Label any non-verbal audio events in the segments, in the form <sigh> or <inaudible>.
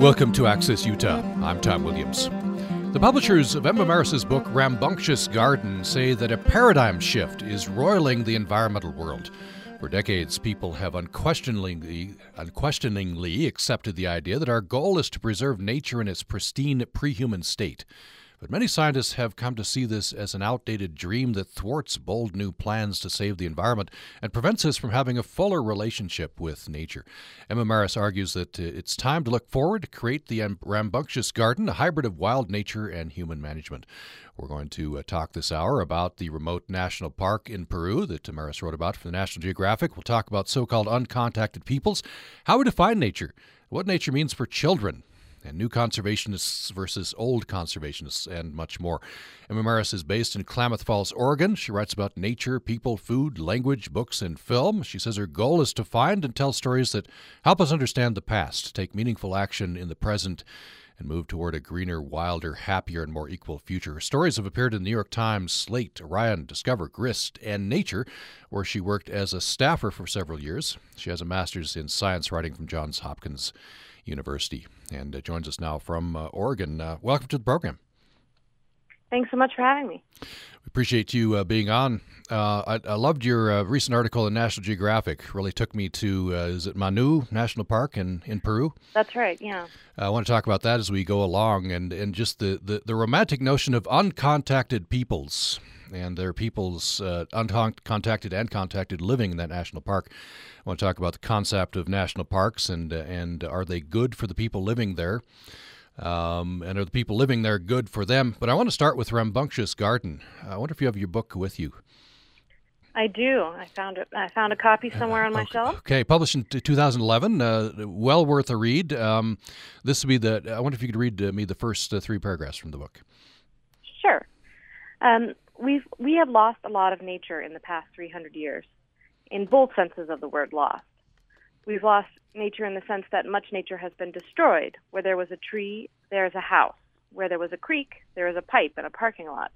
Welcome to Access Utah. I'm Tom Williams. The publishers of Emma Marris's book Rambunctious Garden say that a paradigm shift is roiling the environmental world. For decades, people have unquestioningly, unquestioningly accepted the idea that our goal is to preserve nature in its pristine pre-human state. But many scientists have come to see this as an outdated dream that thwarts bold new plans to save the environment and prevents us from having a fuller relationship with nature. Emma Marris argues that uh, it's time to look forward, to create the rambunctious garden, a hybrid of wild nature and human management. We're going to uh, talk this hour about the remote national park in Peru that Marris wrote about for the National Geographic. We'll talk about so called uncontacted peoples, how we define nature, what nature means for children, and new conservationists versus old conservationists, and much more. Emma Marris is based in Klamath Falls, Oregon. She writes about nature, people, food, language, books, and film. She says her goal is to find and tell stories that help us understand the past, take meaningful action in the present, and move toward a greener, wilder, happier, and more equal future. Her stories have appeared in the New York Times, Slate, Orion, Discover, Grist, and Nature, where she worked as a staffer for several years. She has a master's in science writing from Johns Hopkins University and uh, joins us now from uh, Oregon. Uh, welcome to the program. Thanks so much for having me. We appreciate you uh, being on. Uh, I, I, loved your uh, recent article in National Geographic. Really took me to is it Manu National Park in, in Peru? That's right. Yeah. I want to talk about that as we go along, and and just the, the, the romantic notion of uncontacted peoples and there are peoples, uh, uncontacted and contacted, living in that national park. I want to talk about the concept of national parks and uh, and are they good for the people living there? Um, and are the people living there good for them? But I want to start with Rambunctious Garden. I wonder if you have your book with you. I do. I found it. I found a copy somewhere on my okay. shelf. Okay, published in 2011. Uh, well worth a read. Um, this would be the. I wonder if you could read uh, me the first uh, three paragraphs from the book. Sure. Um, we've we have lost a lot of nature in the past 300 years in both senses of the word lost. We've lost nature in the sense that much nature has been destroyed. Where there was a tree, there is a house. Where there was a creek, there is a pipe and a parking lot.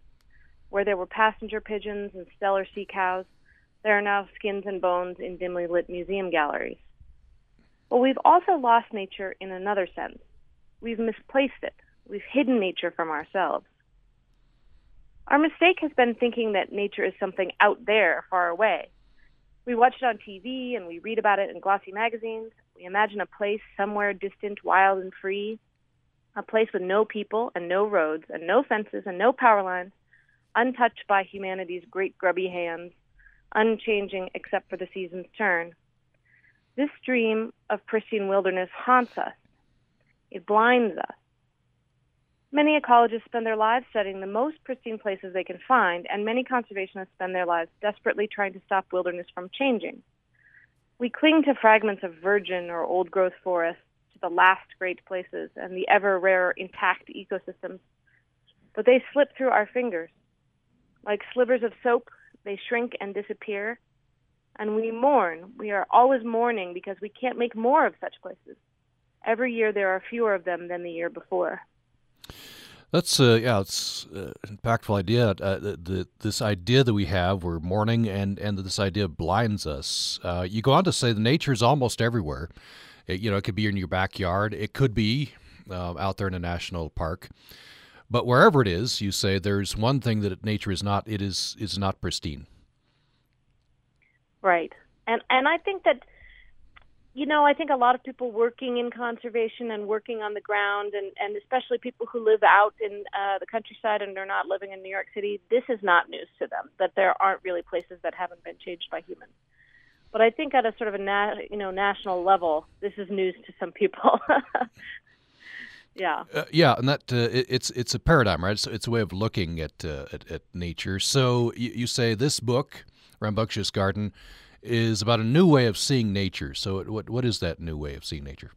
Where there were passenger pigeons and Steller sea cows, there are now skins and bones in dimly lit museum galleries. But we've also lost nature in another sense. We've misplaced it. We've hidden nature from ourselves. Our mistake has been thinking that nature is something out there, far away, we watch it on TV and we read about it in glossy magazines. We imagine a place somewhere distant, wild, and free, a place with no people and no roads and no fences and no power lines, untouched by humanity's great grubby hands, unchanging except for the season's turn. This dream of pristine wilderness haunts us. It blinds us. Many ecologists spend their lives studying the most pristine places they can find, and many conservationists spend their lives desperately trying to stop wilderness from changing. We cling to fragments of virgin or old growth forests, to the last great places and the ever rarer intact ecosystems, but they slip through our fingers. Like slivers of soap, they shrink and disappear, and we mourn. We are always mourning because we can't make more of such places. Every year there are fewer of them than the year before. That's uh, yeah, it's uh, an impactful idea. Uh, the, the, this idea that we have, we're mourning, and and this idea blinds us. Uh, you go on to say the nature is almost everywhere. It, you know, it could be in your backyard. It could be uh, out there in a national park. But wherever it is, you say there's one thing that nature is not. It is is not pristine. Right, and and I think that you know, I think a lot of people working in conservation and working on the ground, and, and especially people who live out in uh, the countryside and are not living in New York City, this is not news to them that there aren't really places that haven't been changed by humans. But I think at a sort of a na- you know national level, this is news to some people. <laughs> yeah. Uh, yeah, and that uh, it, it's it's a paradigm, right? It's, it's a way of looking at uh, at, at, nature. So you, you say this book, Rambunctious Garden is about a new way of seeing nature. So, what what is that new way of seeing nature?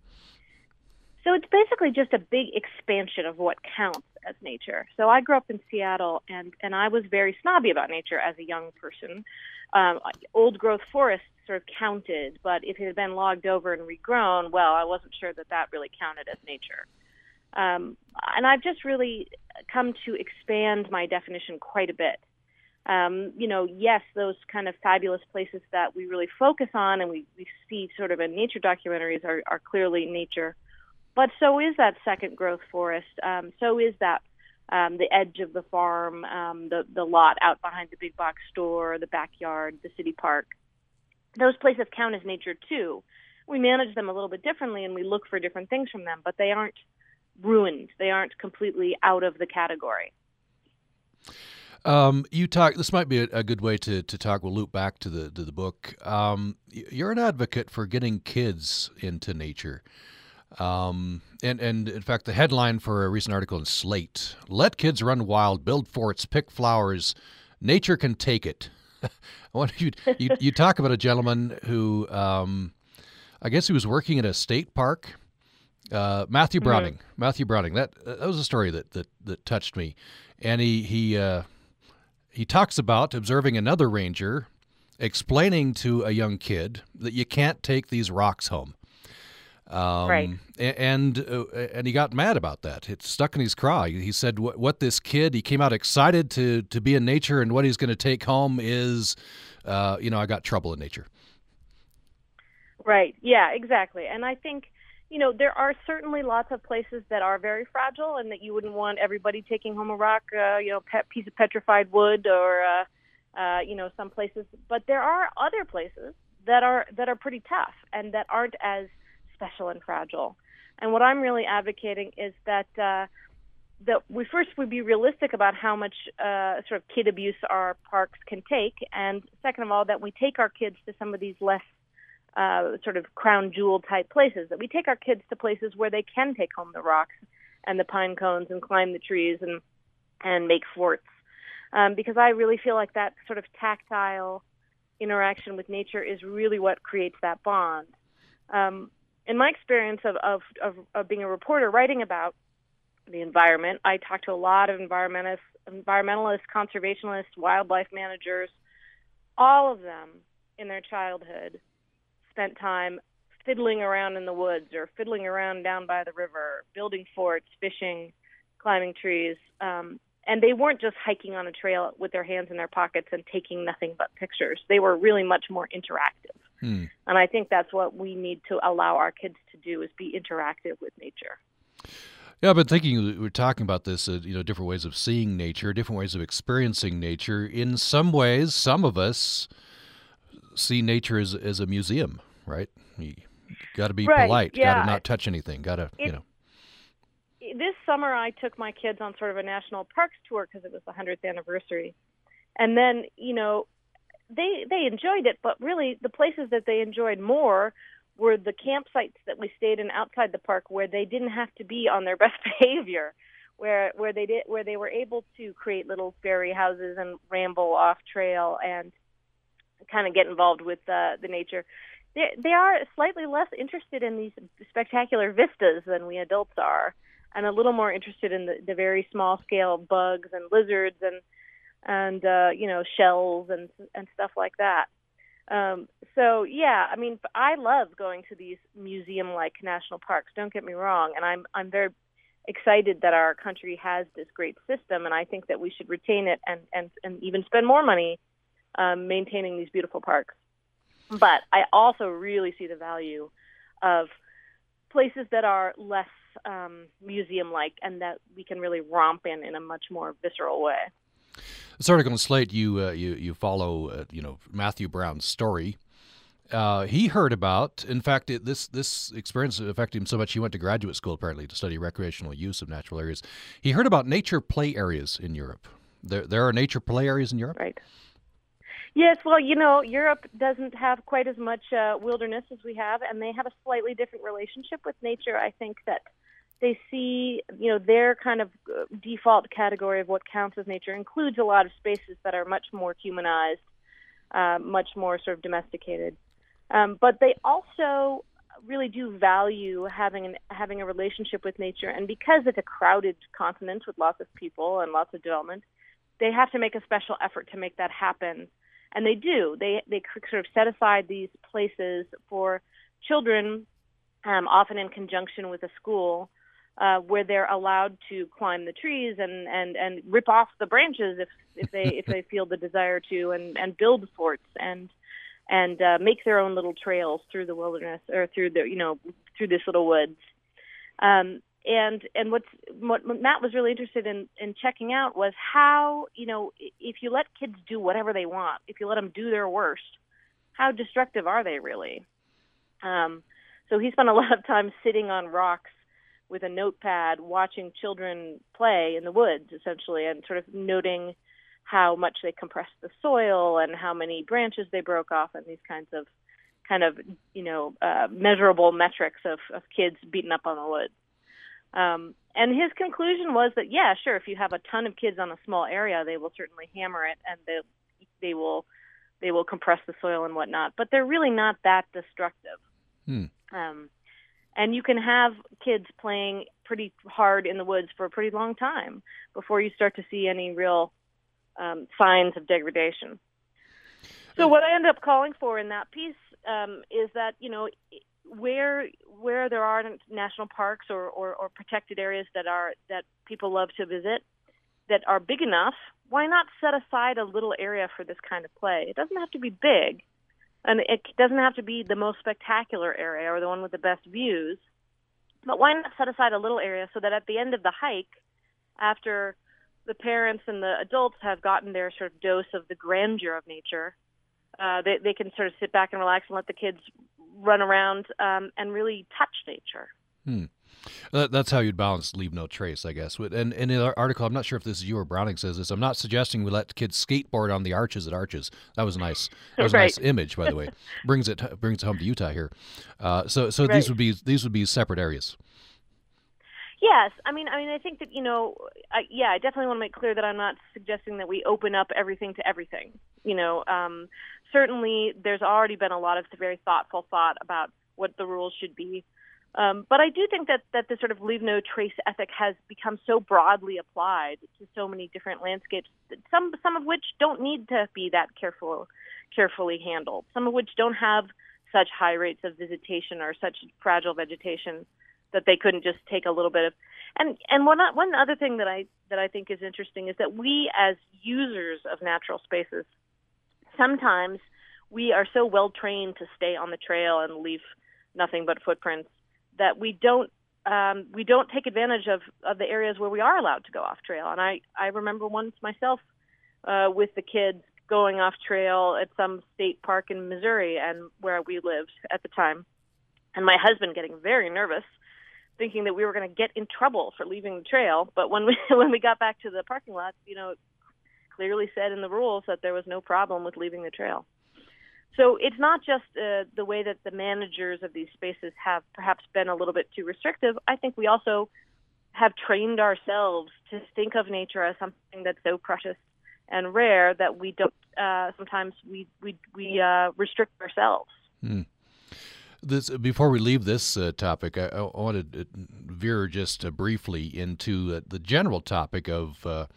So it's basically just a big expansion of what counts as nature. So I grew up in Seattle, and and I was very snobby about nature as a young person. Um, old growth forests sort of counted, but if it had been logged over and regrown, well, I wasn't sure that that really counted as nature. Um, and I've just really come to expand my definition quite a bit um, you know, yes, those kind of fabulous places that we really focus on and we, we see sort of in nature documentaries are, are clearly nature. but so is that second growth forest. Um, so is that um, the edge of the farm, um, the the lot out behind the big box store, the backyard, the city park. Those places count as nature too. We manage them a little bit differently, and we look for different things from them, but they aren't ruined. They aren't completely out of the category. Um, you talk. This might be a, a, good way to, to talk. We'll loop back to the to the book. Um, you're an advocate for getting kids into nature. Um, and, and in fact, the headline for a recent article in Slate Let Kids Run Wild, Build Forts, Pick Flowers. Nature can take it. <laughs> I want you, you, you talk about a gentleman who, um, I guess he was working at a state park. Uh, Matthew mm-hmm. Browning. Mm-hmm. Matthew Browning. That that was a story that that, that touched me, and he he uh, he talks about observing another ranger explaining to a young kid that you can't take these rocks home. Um, right. And uh, and he got mad about that. It stuck in his craw. He said, "What, what this kid? He came out excited to to be in nature, and what he's going to take home is, uh, you know, I got trouble in nature." Right. Yeah. Exactly. And I think, you know, there are certainly lots of places that are very fragile, and that you wouldn't want everybody taking home a rock, uh, you know, pet piece of petrified wood, or, uh, uh, you know, some places. But there are other places that are that are pretty tough and that aren't as special and fragile. And what I'm really advocating is that uh, that we first would be realistic about how much uh, sort of kid abuse our parks can take, and second of all, that we take our kids to some of these less uh, sort of crown jewel type places. That we take our kids to places where they can take home the rocks and the pine cones and climb the trees and and make forts. Um, because I really feel like that sort of tactile interaction with nature is really what creates that bond. Um, in my experience of, of, of, of being a reporter writing about the environment, I talk to a lot of environmentalists, environmentalists, conservationists, wildlife managers. All of them in their childhood spent time fiddling around in the woods or fiddling around down by the river, building forts, fishing, climbing trees. Um, and they weren't just hiking on a trail with their hands in their pockets and taking nothing but pictures. They were really much more interactive. Hmm. And I think that's what we need to allow our kids to do is be interactive with nature. Yeah, I've been thinking we're talking about this, uh, you know, different ways of seeing nature, different ways of experiencing nature. In some ways, some of us see nature as, as a museum, right? You got to be right, polite, yeah. got to not touch anything, got to, you know. This summer, I took my kids on sort of a national parks tour because it was the 100th anniversary. And then, you know, they they enjoyed it, but really the places that they enjoyed more were the campsites that we stayed in outside the park where they didn't have to be on their <laughs> best behavior where where they did where they were able to create little fairy houses and ramble off trail and kind of get involved with uh, the nature they are slightly less interested in these spectacular vistas than we adults are and a little more interested in the, the very small scale bugs and lizards and and uh, you know shells and and stuff like that. Um, so yeah, I mean, I love going to these museum-like national parks. Don't get me wrong, and I'm I'm very excited that our country has this great system, and I think that we should retain it and and and even spend more money um, maintaining these beautiful parks. But I also really see the value of places that are less um, museum-like and that we can really romp in in a much more visceral way. This article in Slate, you uh, you you follow uh, you know Matthew Brown's story. Uh, he heard about, in fact, it, this this experience affected him so much he went to graduate school apparently to study recreational use of natural areas. He heard about nature play areas in Europe. There there are nature play areas in Europe. Right. Yes, well, you know, Europe doesn't have quite as much uh, wilderness as we have, and they have a slightly different relationship with nature. I think that they see, you know, their kind of uh, default category of what counts as nature includes a lot of spaces that are much more humanized, uh, much more sort of domesticated. Um, but they also really do value having an, having a relationship with nature, and because it's a crowded continent with lots of people and lots of development, they have to make a special effort to make that happen, and they do. They they sort of set aside these places for children, um, often in conjunction with a school, uh, where they're allowed to climb the trees and, and, and rip off the branches if, if they if they <laughs> feel the desire to and, and build forts and and uh, make their own little trails through the wilderness or through the you know through this little woods. Um, and and what's what Matt was really interested in in checking out was how you know if you let kids do whatever they want, if you let them do their worst, how destructive are they really? Um, so he spent a <laughs> lot of time sitting on rocks with a notepad, watching children play in the woods, essentially, and sort of noting how much they compressed the soil and how many branches they broke off, and these kinds of kind of you know uh, measurable metrics of, of kids beaten up on the woods. Um, and his conclusion was that yeah, sure, if you have a ton of kids on a small area, they will certainly hammer it and they they will they will compress the soil and whatnot, but they're really not that destructive. Hmm. Um, and you can have kids playing pretty hard in the woods for a pretty long time before you start to see any real um, signs of degradation. So what I ended up calling for in that piece um, is that you know where where there are national parks or, or, or protected areas that are that people love to visit that are big enough, why not set aside a little area for this kind of play? It doesn't have to be big, and it doesn't have to be the most spectacular area or the one with the best views. But why not set aside a little area so that at the end of the hike, after the parents and the adults have gotten their sort of dose of the grandeur of nature, uh, they, they can sort of sit back and relax and let the kids run around um, and really touch nature. Hmm. That's how you'd balance leave no trace, I guess. And in the article, I'm not sure if this is you or Browning says this. I'm not suggesting we let kids skateboard on the arches at Arches. That was a nice. That was right. a nice <laughs> image, by the way. <laughs> brings it brings it home to Utah here. Uh, so so right. these would be these would be separate areas. Yes, I mean, I mean, I think that you know, I, yeah, I definitely want to make clear that I'm not suggesting that we open up everything to everything. You know, um, certainly there's already been a lot of very thoughtful thought about what the rules should be. Um, but I do think that that the sort of leave no trace ethic has become so broadly applied to so many different landscapes. Some some of which don't need to be that careful, carefully handled. Some of which don't have such high rates of visitation or such fragile vegetation that they couldn't just take a little bit of and and one one other thing that I that I think is interesting is that we as users of natural spaces sometimes we are so well trained to stay on the trail and leave nothing but footprints that we don't um, we don't take advantage of, of the areas where we are allowed to go off trail. And I, I remember once myself uh, with the kids going off trail at some state park in Missouri and where we lived at the time, and my husband getting very nervous thinking that we were going to get in trouble for leaving the trail. But when we <laughs> when we got back to the parking lot, you know, it clearly said in the rules that there was no problem with leaving the trail. So it's not just uh, the way that the managers of these spaces have perhaps been a little bit too restrictive. I think we also have trained ourselves to think of nature as something that's so precious and rare that we don't. Uh, sometimes we we we uh, restrict ourselves. Hmm. This, before we leave this uh, topic, I, I wanted to veer just uh, briefly into uh, the general topic of. Uh,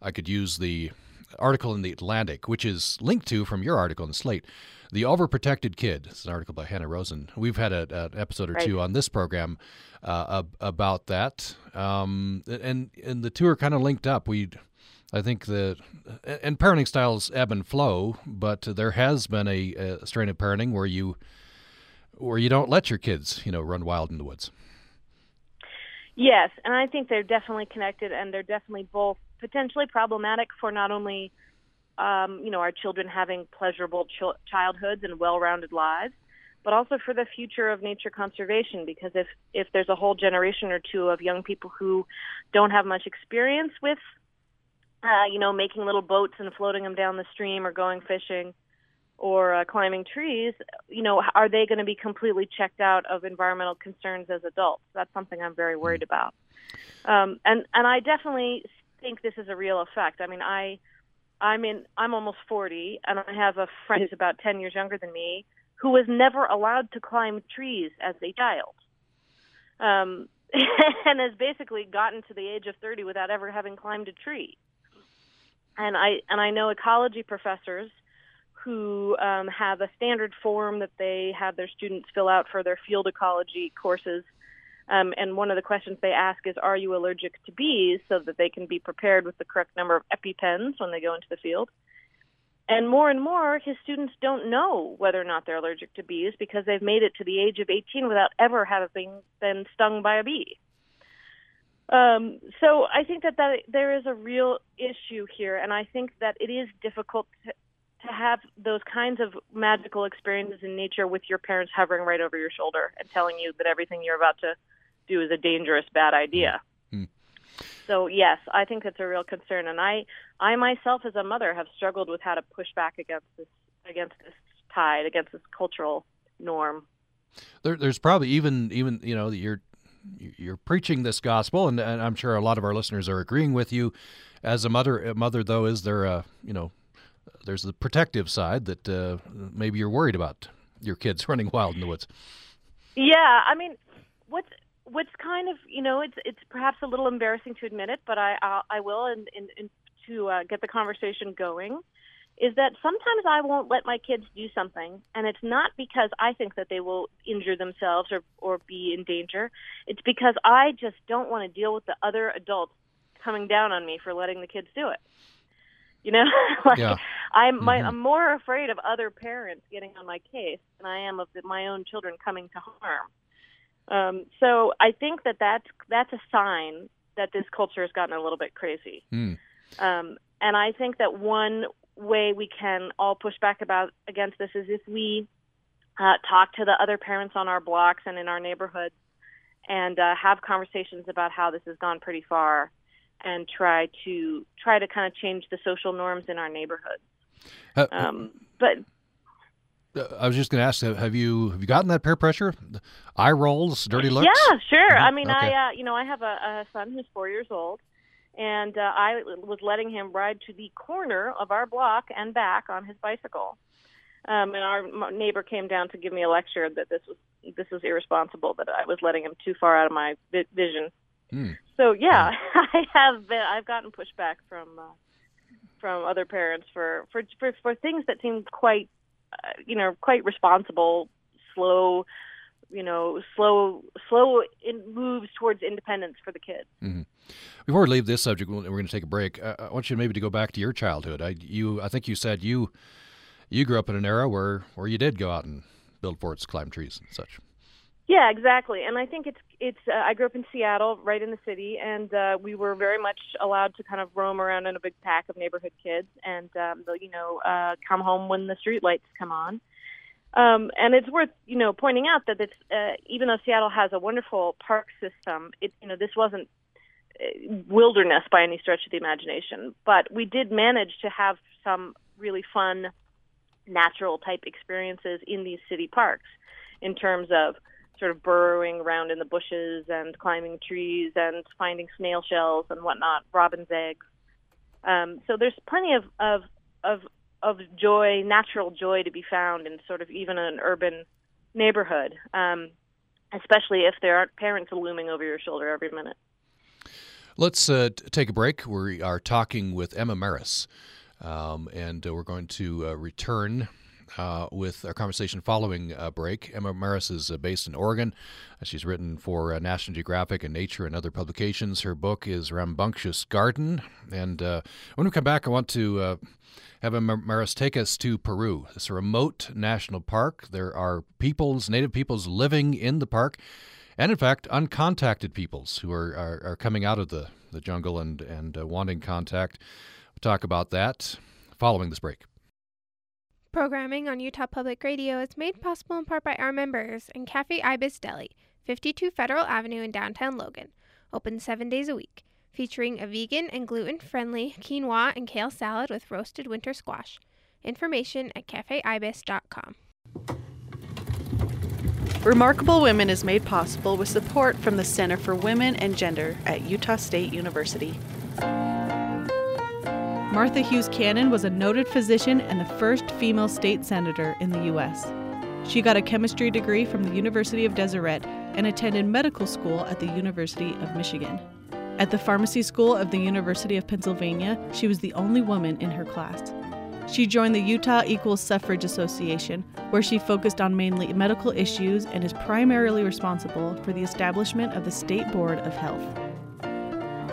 I could use the article in the Atlantic, which is linked to from your article in Slate, "The Overprotected Kid." It's an article by Hanna Rosin. We've had an episode or right. two on this program uh, about that, um, and and the two are kind of linked up. We. I think that, and parenting styles ebb and flow, but there has been a, a strain of parenting where you or you don't let your kids, you know, run wild in the woods. Yes, and I think they're definitely connected, and they're definitely both potentially problematic for not only, um, you know, our children having pleasurable ch- childhoods and well-rounded lives, but also for the future of nature conservation. Because if if there's a whole generation or two of young people who don't have much experience with, uh, you know, making little boats and floating them down the stream or going fishing, or uh, climbing trees, you know, are they going to be completely checked out of environmental concerns as adults? That's something I'm very worried about. Um, and and I definitely think this is a real effect. I mean, I I'm in I'm almost 40, and I have a friend who's about 10 years younger than me who was never allowed to climb trees as a child. Um, <laughs> and has basically gotten to the age of 30 without ever having climbed a tree. And I and I know ecology professors who um, have a standard form that they have their students fill out for their field ecology courses. Um, and one of the questions they ask is, Are you allergic to bees? so that they can be prepared with the correct number of EpiPens when they go into the field. And more and more, his students don't know whether or not they're allergic to bees because they've made it to the age of 18 without ever having been stung by a bee. Um, so I think that, that there is a real issue here, and I think that it is difficult to, have those kinds of magical experiences in nature with your parents hovering right over your shoulder and telling you that everything you're about to do is a dangerous, bad idea. Mm. So yes, I think it's a real concern, and I, I myself as a mother have struggled with how to push back against this, against this tide, against this cultural norm. There, there's probably even, even you know, you're you're preaching this gospel, and, and, I'm sure a lot of our listeners are agreeing with you. As a mother, a mother though, is there a you know, there's the protective side that uh, maybe you're worried about your kids <laughs> running wild in the woods. Yeah, I mean, what's what's kind of you know, it's it's perhaps a little embarrassing to admit it, but I I, I will, and, and, and to uh, get the conversation going is that sometimes I won't let my kids do something, and it's not because I think that they will injure themselves or, or be in danger. It's because I just don't want to deal with the other adults coming down on me for letting the kids do it. You know, <laughs> like yeah. I'm my, mm-hmm. I'm more afraid of other parents getting on my case than I am of the, my own children coming to harm. Um, so I think that that's that's a sign that this culture has gotten a little bit crazy. Mm. Um, and I think that one way we can all push back about against this is if we uh, talk to the other parents on our blocks and in our neighborhoods and uh, have conversations about how this has gone pretty far and try to try to kind of change the social norms in our neighborhoods. Uh, um, but I was just going to ask: Have you have you gotten that peer pressure, eye rolls, dirty looks? Yeah, sure. Mm-hmm. I mean, okay. I uh, you know I have a, a son who's four years old, and uh, I was letting him ride to the corner of our block and back on his bicycle. Um, and our neighbor came down to give me a lecture that this was this was irresponsible that I was letting him too far out of my vi- vision. Mm. So yeah, mm. <laughs> I have been I've gotten pushback from uh, from other parents for for for, for things that seem quite uh, you know quite responsible, slow, you know, slow slow in moves towards independence for the kids. Mm-hmm. Before we leave this subject, we're going to take a break. Uh, I want you maybe to go back to your childhood. I, you, I think you said you, you grew up in an era where, where you did go out and build forts, climb trees, and such. Yeah, exactly. And I think it's it's. Uh, I grew up in Seattle, right in the city, and uh, we were very much allowed to kind of roam around in a big pack of neighborhood kids, and um, you know, uh, come home when the street lights come on. Um, and it's worth you know pointing out that it's uh, even though Seattle has a wonderful park system, it you know this wasn't wilderness by any stretch of the imagination, but we did manage to have some really fun natural type experiences in these city parks in terms of sort of burrowing around in the bushes and climbing trees and finding snail shells and whatnot, robin's eggs. Um, so there's plenty of, of of of joy, natural joy to be found in sort of even an urban neighborhood, um, especially if there aren't parents looming over your shoulder every minute. Let's uh, take a break. We are talking with Emma Marris, um, and uh, we're going to uh, return uh, with our conversation following a break. Emma Marris is uh, based in Oregon. She's written for uh, National Geographic and Nature and other publications. Her book is Rambunctious Garden. And when we come back, I want to have Emma Marris take us to Peru. It's a remote national park. There are peoples, native peoples living in the park and in fact, uncontacted peoples who are, are, are coming out of the, the jungle and, and uh, wanting contact. We'll talk about that following this break. Programming on Utah Public Radio is made possible in part by our members and Cafe Ibis Deli, 52 Federal Avenue in downtown Logan, open seven days a week, featuring a vegan and gluten friendly quinoa and kale salad with roasted winter squash. Information at cafeibis.com. Remarkable Women is made possible with support from the Center for Women and Gender at Utah State University. Martha Hughes Cannon was a noted physician and the first female state senator in the U.S. She got a chemistry degree from the University of Deseret and attended medical school at the University of Michigan. At the pharmacy school of the University of Pennsylvania, she was the only woman in her class. She joined the Utah Equal Suffrage Association, where she focused on mainly medical issues and is primarily responsible for the establishment of the State Board of Health.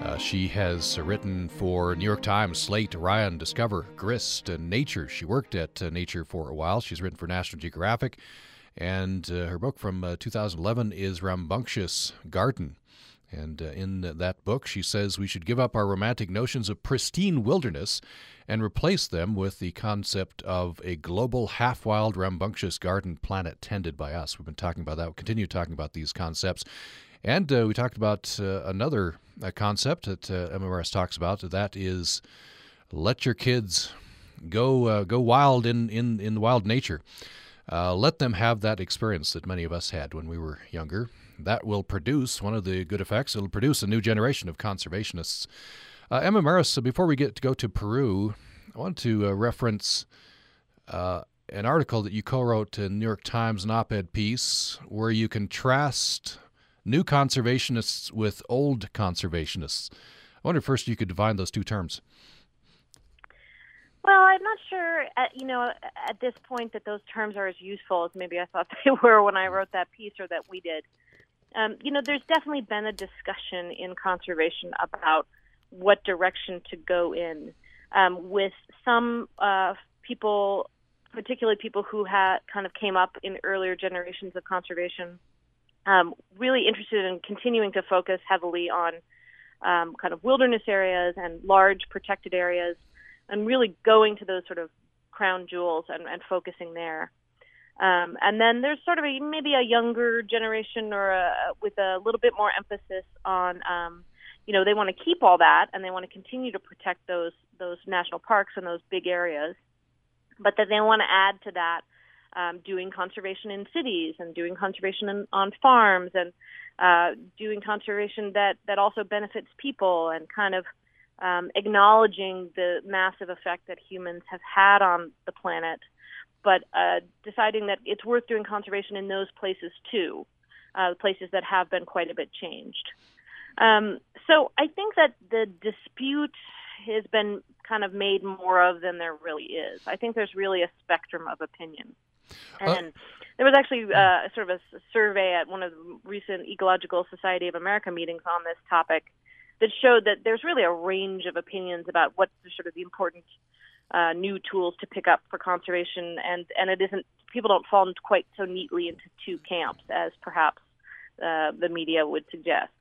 Uh, she has written for New York Times, Slate, Orion, Discover, Grist, and Nature. She worked at uh, Nature for a while. She's written for National Geographic, and uh, her book from uh, 2011 is Rambunctious Garden. And uh, in that book, she says we should give up our romantic notions of pristine wilderness and replace them with the concept of a global, half wild, rambunctious garden planet tended by us. We've been talking about that. We'll continue talking about these concepts. And uh, we talked about uh, another uh, concept that Emma Marris talks about. That is, let your kids go go wild in, in, in wild nature. Let them have that experience that many of us had when we were younger. That will produce one of the good effects. It'll produce a new generation of conservationists. Uh, Emma Marris, before we get to go to Peru, I want to uh, reference uh, an article that you co-wrote in New York Times, an op-ed piece, where you contrast new conservationists with old conservationists. I wonder first you could define those two terms. Well, I'm not sure, at, you know, at this point that those terms are as useful as maybe I thought <laughs> they were when I wrote that piece or that we did. Um, you know, there's definitely been a discussion in conservation about what direction to go in. Um, with some uh, people, particularly people who had kind of came up in earlier generations of conservation, um, really interested in continuing to focus heavily on um, kind of wilderness areas and large protected areas, and really going to those sort of crown jewels and, and focusing there. Um, and then there's sort of a, maybe a younger generation or a, with a little bit more emphasis on um, you know they want to keep all that and they want to continue to protect those those national parks and those big areas, but that they want to add to that um, doing conservation in cities and doing conservation in, on farms and uh, doing conservation that that also benefits people and kind of um, acknowledging the massive effect that humans have had on the planet, but uh, deciding that it's worth doing conservation in those places too, uh, places that have been quite a bit changed. Um, so I think that the dispute has been kind of made more of than there really is. I think there's really a spectrum of opinion. Uh, and uh, there was actually uh, sort of a survey at one of the recent Ecological Society of America meetings on this topic that showed that there's really a range of opinions about what sort of the important uh, new tools to pick up for conservation, and and it isn't people don't fall quite so neatly into two camps as perhaps uh, the media would suggest.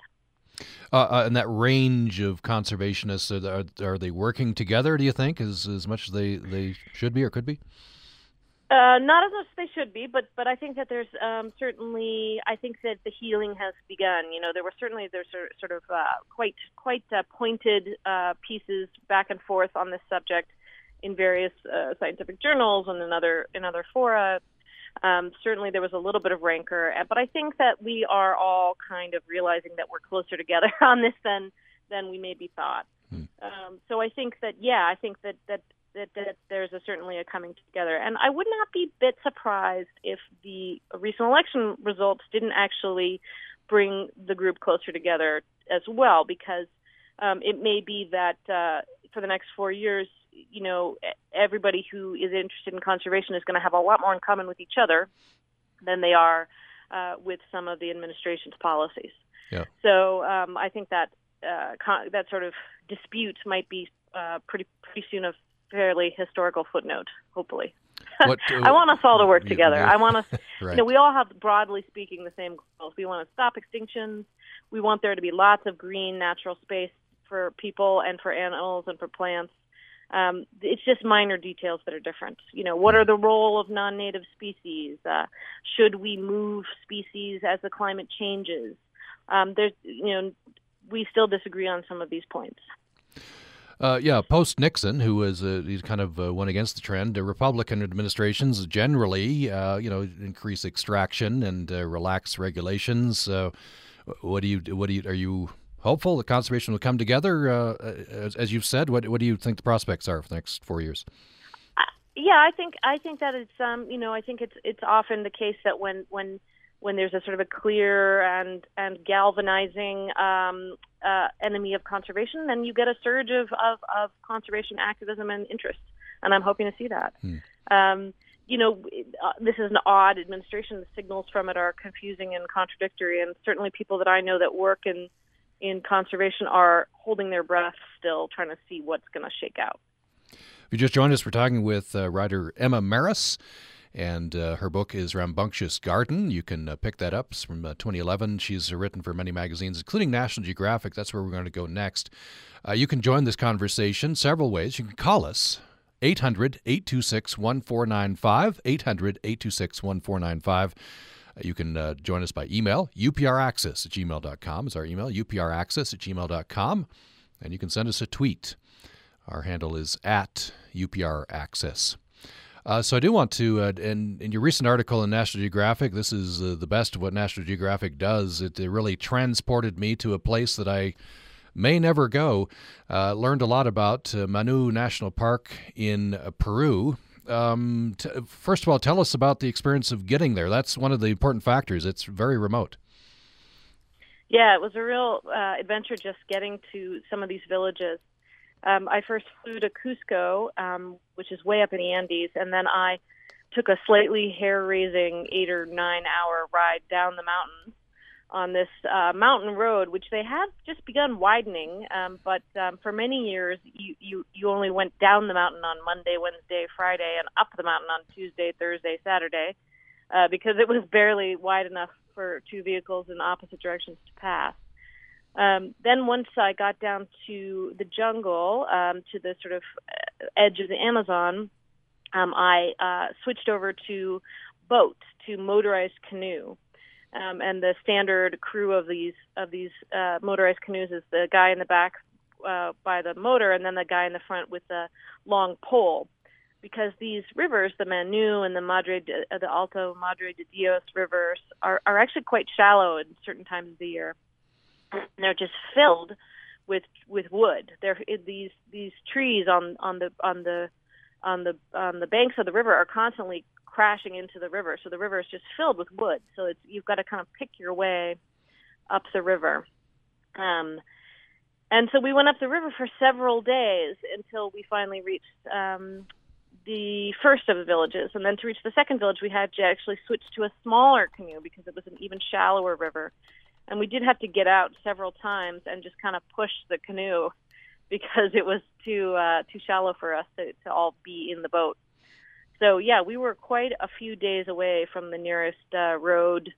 Uh, uh, and that range of conservationists are, are, they working together? Do you think as as much as they, they should be or could be? Uh, not as much as they should be, but but I think that there's um, certainly I think that the healing has begun. You know, there were certainly there's sort of uh, quite quite uh, pointed uh, pieces back and forth on this subject in various scientific journals and in other in other fora um, certainly there was a little bit of rancor, uh, but I think that we are all kind of realizing that we're closer together <laughs> on this than than we maybe thought. Hmm. Um, so I think that yeah, I think that that that, that there's a, certainly a coming together, and I would not be a bit surprised if the recent election results didn't actually bring the group closer together as well, because um, it may be that uh, for the next four years, you know, everybody who is interested in conservation is going to have a lot more in common with each other than they are uh, with some of the administration's policies. Yeah. So um, I think that uh, con- that sort of dispute might be uh, pretty pretty soon a fairly historical footnote. Hopefully. What, <laughs> uh, I want us all to work together. Yeah. I want us, <laughs> right. you know, we all have, broadly speaking, the same goals. We want to stop extinctions. We want there to be lots of green, natural space for people and for animals and for plants. Um, it's just minor details that are different. You know, what are the role of non-native species? Uh, should we move species as the climate changes? Um, there's, you know, we still disagree on some of these points. Uh, yeah, post Nixon, who was uh, he's kind of uh, went against the trend. Republican administrations generally, uh, you know, increase extraction and uh, relax regulations. What do you what do you are you hopeful that conservation will come together. Uh, as, as, you've said, what what do you think the prospects are for the next four years? Yeah, I think I think that it's um you know I think it's it's often the case that when when when there's a sort of a clear and and galvanizing um, uh, enemy of conservation, then you get a surge of, of, of conservation activism and interest, and I'm hoping to see that. Hmm. Um, you know, uh, this is an odd administration. The signals from it are confusing and contradictory, and certainly people that I know that work in in conservation are holding their breath still, trying to see what's going to shake out. If you just joined us, we're talking with uh, writer Emma Marris, and uh, her book is Rambunctious Garden. You can uh, pick that up. It's from uh, 2011. She's written for many magazines, including National Geographic. That's where we're going to go next. Uh, you can join this conversation several ways. You can call us 800 826 1495. 800 826 1495. You can uh, join us by email. upraccess at gmail.com is our email. upraccess at gmail.com. And you can send us a tweet. Our handle is at upraccess. Uh, so I do want to, uh, in, in your recent article in National Geographic, this is uh, the best of what National Geographic does. It, it, really transported me to a place that I may never go. Uh, learned a lot about uh, Manu National Park in uh, Peru. Um, t- first of all, tell us about the experience of getting there. That's one of the important factors. It's very remote. Yeah, it was a real adventure just getting to some of these villages. Um, I first flew to Cusco, um, which is way up in the Andes, and then I took a slightly hair-raising eight or nine-hour ride down the mountains on this uh, mountain road, which they have just begun widening. Um, but um, for many years, you, you you only went down the mountain on Monday, Wednesday, Friday, and up the mountain on Tuesday, Thursday, Saturday, uh, because it was barely wide enough for two vehicles in opposite directions to pass. Um, then once I got down to the jungle, um, to the sort of uh, edge of the Amazon, um, I uh, switched over to boat, to motorized canoe. Um, and the standard crew of these of these uh, motorized canoes is the guy in the back uh, by the motor, and then the guy in the front with the long pole. Because these rivers, the Manu and the Madre, de, uh, the Alto Madre de Dios rivers, are, are actually quite shallow in certain times of the year they're just filled with with wood. They're these these trees on on the on the on the on the banks of the river are constantly crashing into the river. So the river is just filled with wood. So it's you've got to kind of pick your way up the river. Um, and so we went up the river for several days until we finally reached um, the first of the villages. And then to reach the second village, we had to actually switch to a smaller canoe because it was an even shallower river and we did have to get out several times and just kind of push the canoe <laughs> because it was too uh, too shallow for us to, to all be in the boat. So yeah, we were quite a few days away from the nearest uh, road,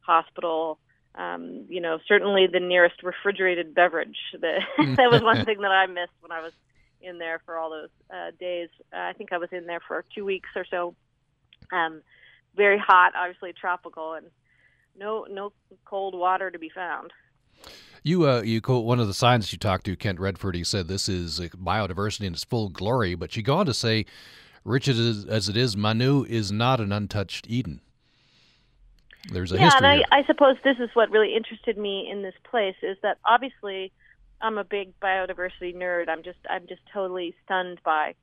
hospital. Um, you know, certainly the nearest refrigerated beverage. <laughs> That <laughs> that was one thing that I missed when I was in there for all those uh, days. Uh, I think I was in there for two weeks or so. Um, very hot, obviously tropical, and no no cold water to be found. You uh, you quote one of the scientists you talked to, Kent Redford. He said this is biodiversity in its full glory, but you go on to say, rich as, as it is, Manu is not an untouched Eden. There's a yeah, history. and I, I suppose this is what really interested me in this place is that obviously I'm a big biodiversity nerd. I'm just I'm just totally stunned by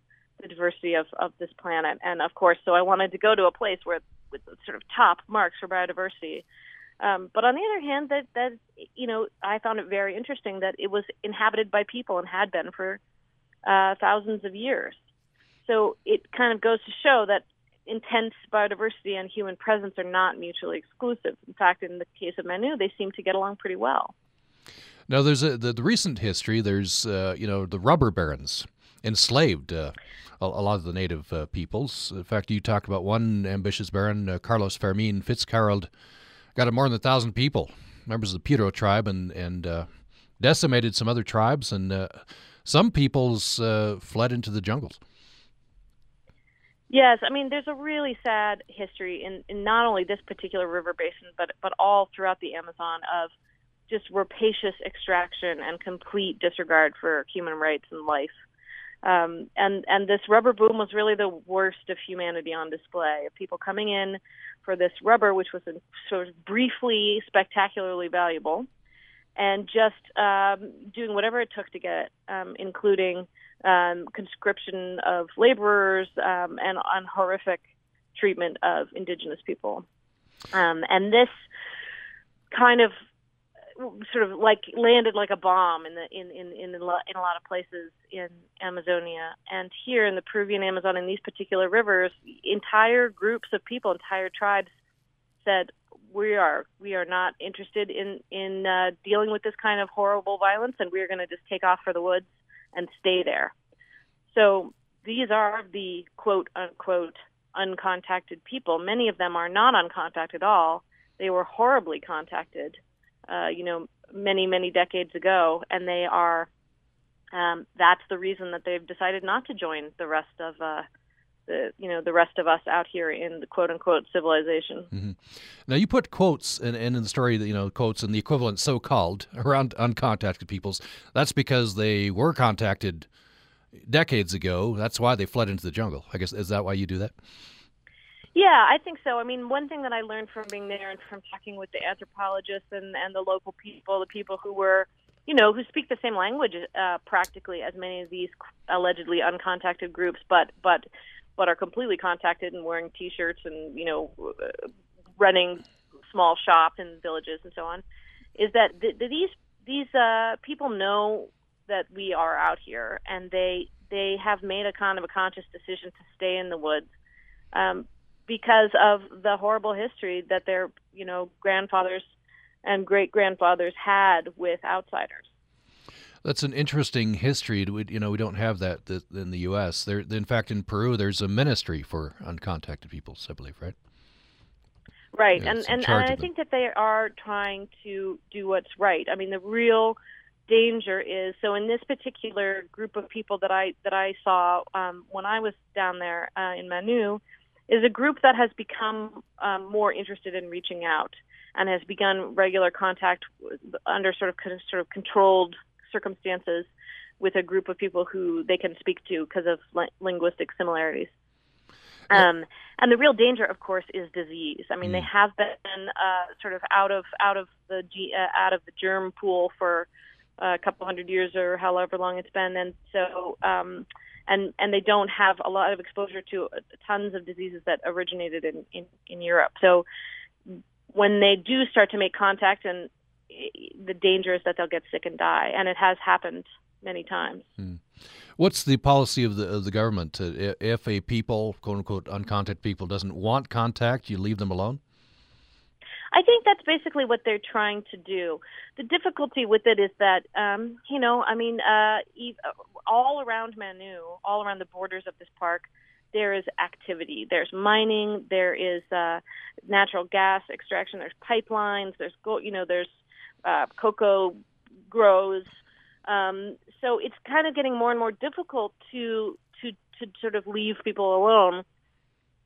the diversity of, of this planet, and of course, so I wanted to go to a place where with sort of top marks for biodiversity. Um, but on the other hand, that that you know, I found it very interesting that it was inhabited by people and had been for uh, thousands of years. So it kind of goes to show that intense biodiversity and human presence are not mutually exclusive. In fact, in the case of Manu, they seem to get along pretty well. Now, there's a, the, the recent history. There's uh, you know the rubber barons enslaved uh, a, a, lot of the native uh, peoples. In fact, you talked about one ambitious baron, uh, Carlos Fermin Fitzcarrald, got more than a thousand people, members of the Piro tribe, and and uh, decimated some other tribes, and uh, some peoples fled into the jungles. Yes, I mean there's a really sad history in, in not only this particular river basin, but but all throughout the Amazon of just rapacious extraction and complete disregard for human rights and life. Um, and and this rubber boom was really the worst of humanity on display. Of people coming in for this rubber, which was sort of briefly spectacularly valuable, and just um, doing whatever it took to get it, um, including um, conscription of laborers um, and on horrific treatment of indigenous people. Um, and this kind of sort of like landed like a bomb in the in in in a lot, in a lot of places in Amazonia. And here in the Peruvian Amazon in these particular rivers entire groups of people entire tribes said we are we are not interested in in uh, dealing with this kind of horrible violence and we're going to just take off for the woods and stay there. So these are the quote unquote uncontacted people. Many of them are not uncontacted at all. They were horribly contacted uh, you know, many, many decades ago, and they are. Um, that's the reason that they've decided not to join the rest of uh, the you know the rest of us out here in the quote unquote civilization. Mm-hmm. Now you put quotes in, in, in the story that you know quotes and the equivalent so called <laughs> around uncontacted peoples. That's because they were contacted decades ago. That's why they fled into the jungle. I guess is that why you do that? Yeah, I think so. I mean, one thing that I learned from being there and from talking with the anthropologists and and the local people, the people who were, you know, who speak the same language uh, practically as many of these allegedly uncontacted groups, but but but are completely contacted and wearing T-shirts and you know, uh, running small shops in villages and so on, is that th- these these uh, people know that we are out here and they they have made a kind of a conscious decision to stay in the woods. Um, because of the horrible history that their you know grandfathers and great grandfathers had with outsiders. That's an interesting history. You know, we don't have that in the U.S. There, in fact, in Peru, there's a ministry for uncontacted peoples, I believe, right? Right, yeah, and and, and I think that they are trying to do what's right. I mean, the real danger is so in this particular group of people that I that I saw um, when I was down there uh, in Manu, is a group that has become um, more interested in reaching out and has begun regular contact under sort of sort of controlled circumstances with a group of people who they can speak to because of li- linguistic similarities. Um, and the real danger, of course, is disease. I mean, mm. they have been uh, sort of out of out of the G, uh, out of the germ pool for uh, a couple hundred years or however long it's been, and so um, and and they don't have a lot of exposure to tons of diseases that originated in in, in Europe. So when they do start to make contact, and the danger is that they'll get sick and die, and it has happened many times. Hmm. What's the policy of the of the government? If a people, quote unquote, uncontacted people, doesn't want contact, you leave them alone. I think that's basically what they're trying to do. The difficulty with it is that, um, you know, I mean, uh, all around Manu, all around the borders of this park, there is activity. There's mining. There is uh, natural gas extraction. There's pipelines. There's go, you know, there's uh, cocoa grows. Um, so it's kind of getting more and more difficult to to to sort of leave people alone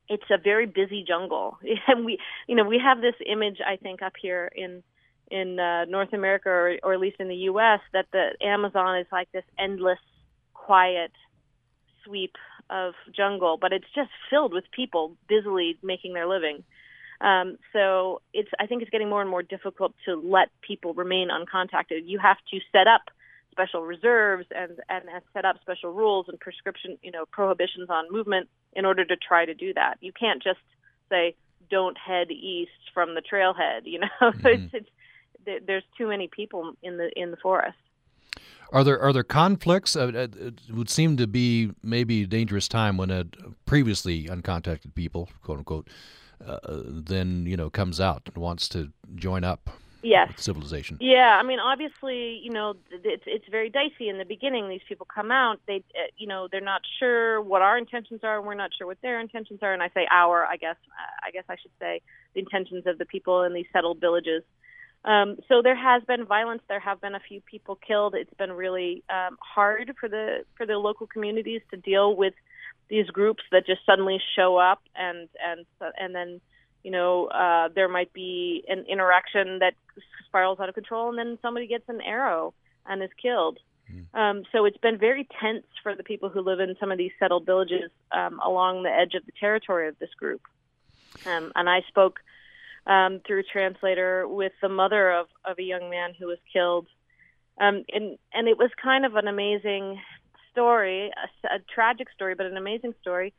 it's a very busy jungle <laughs> and we you know we have this image i think up here in in uh, north america or, or at least in the us that the amazon is like this endless quiet sweep of jungle but it's just filled with people busily making their living um, so it's i think it's getting more and more difficult to let people remain uncontacted you have to set up special reserves and and set up special rules and prescription you know prohibitions on movement in order to try to do that. You can't just say don't head east from the trailhead. <laughs> You know, mm-hmm. it's, it's, there's too many people in the in the forest. Are there are there conflicts? Uh, uh, it would seem to be maybe a dangerous time when a previously uncontacted people, quote unquote, uh, then you know comes out and wants to join up yes. civilization. Yeah, I mean, obviously, you know, it's it's very dicey in the beginning. These people come out, they, uh, you know, they're not sure what our intentions are, and we're not sure what their intentions are. And I say our, I guess, uh, I guess I should say the intentions of the people in these settled villages. Um, so there has been violence. There have been a few people killed. It's been really um, hard for the for the local communities to deal with these groups that just suddenly show up and and and then you know, uh, there might be an interaction that spirals out of control, and then somebody gets an arrow and is killed. Mm. Um, so it's been very tense for the people who live in some of these settled villages um, along the edge of the territory of this group. Um, and I spoke um, through translator with the mother of, of a young man who was killed. Um, and, and it was kind of an amazing story, a, a tragic story, but an amazing story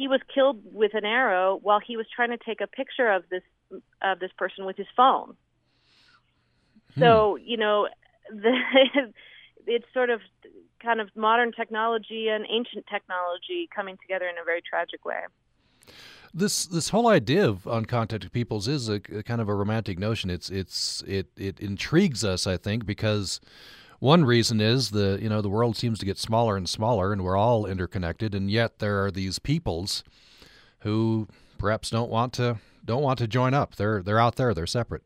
he was killed with an arrow while he was trying to take a picture of this of this person with his phone. So you know, <laughs> the, it's sort of kind of modern technology and ancient technology coming together in a very tragic way. This this whole idea of uncontacted peoples is a, a, kind of a romantic notion. It's it's it it intrigues us, I think, because one reason is the you know the world seems to get smaller and smaller, and we're all interconnected, and yet there are these peoples who perhaps don't want to don't want to join up. They're they're out there. They're separate.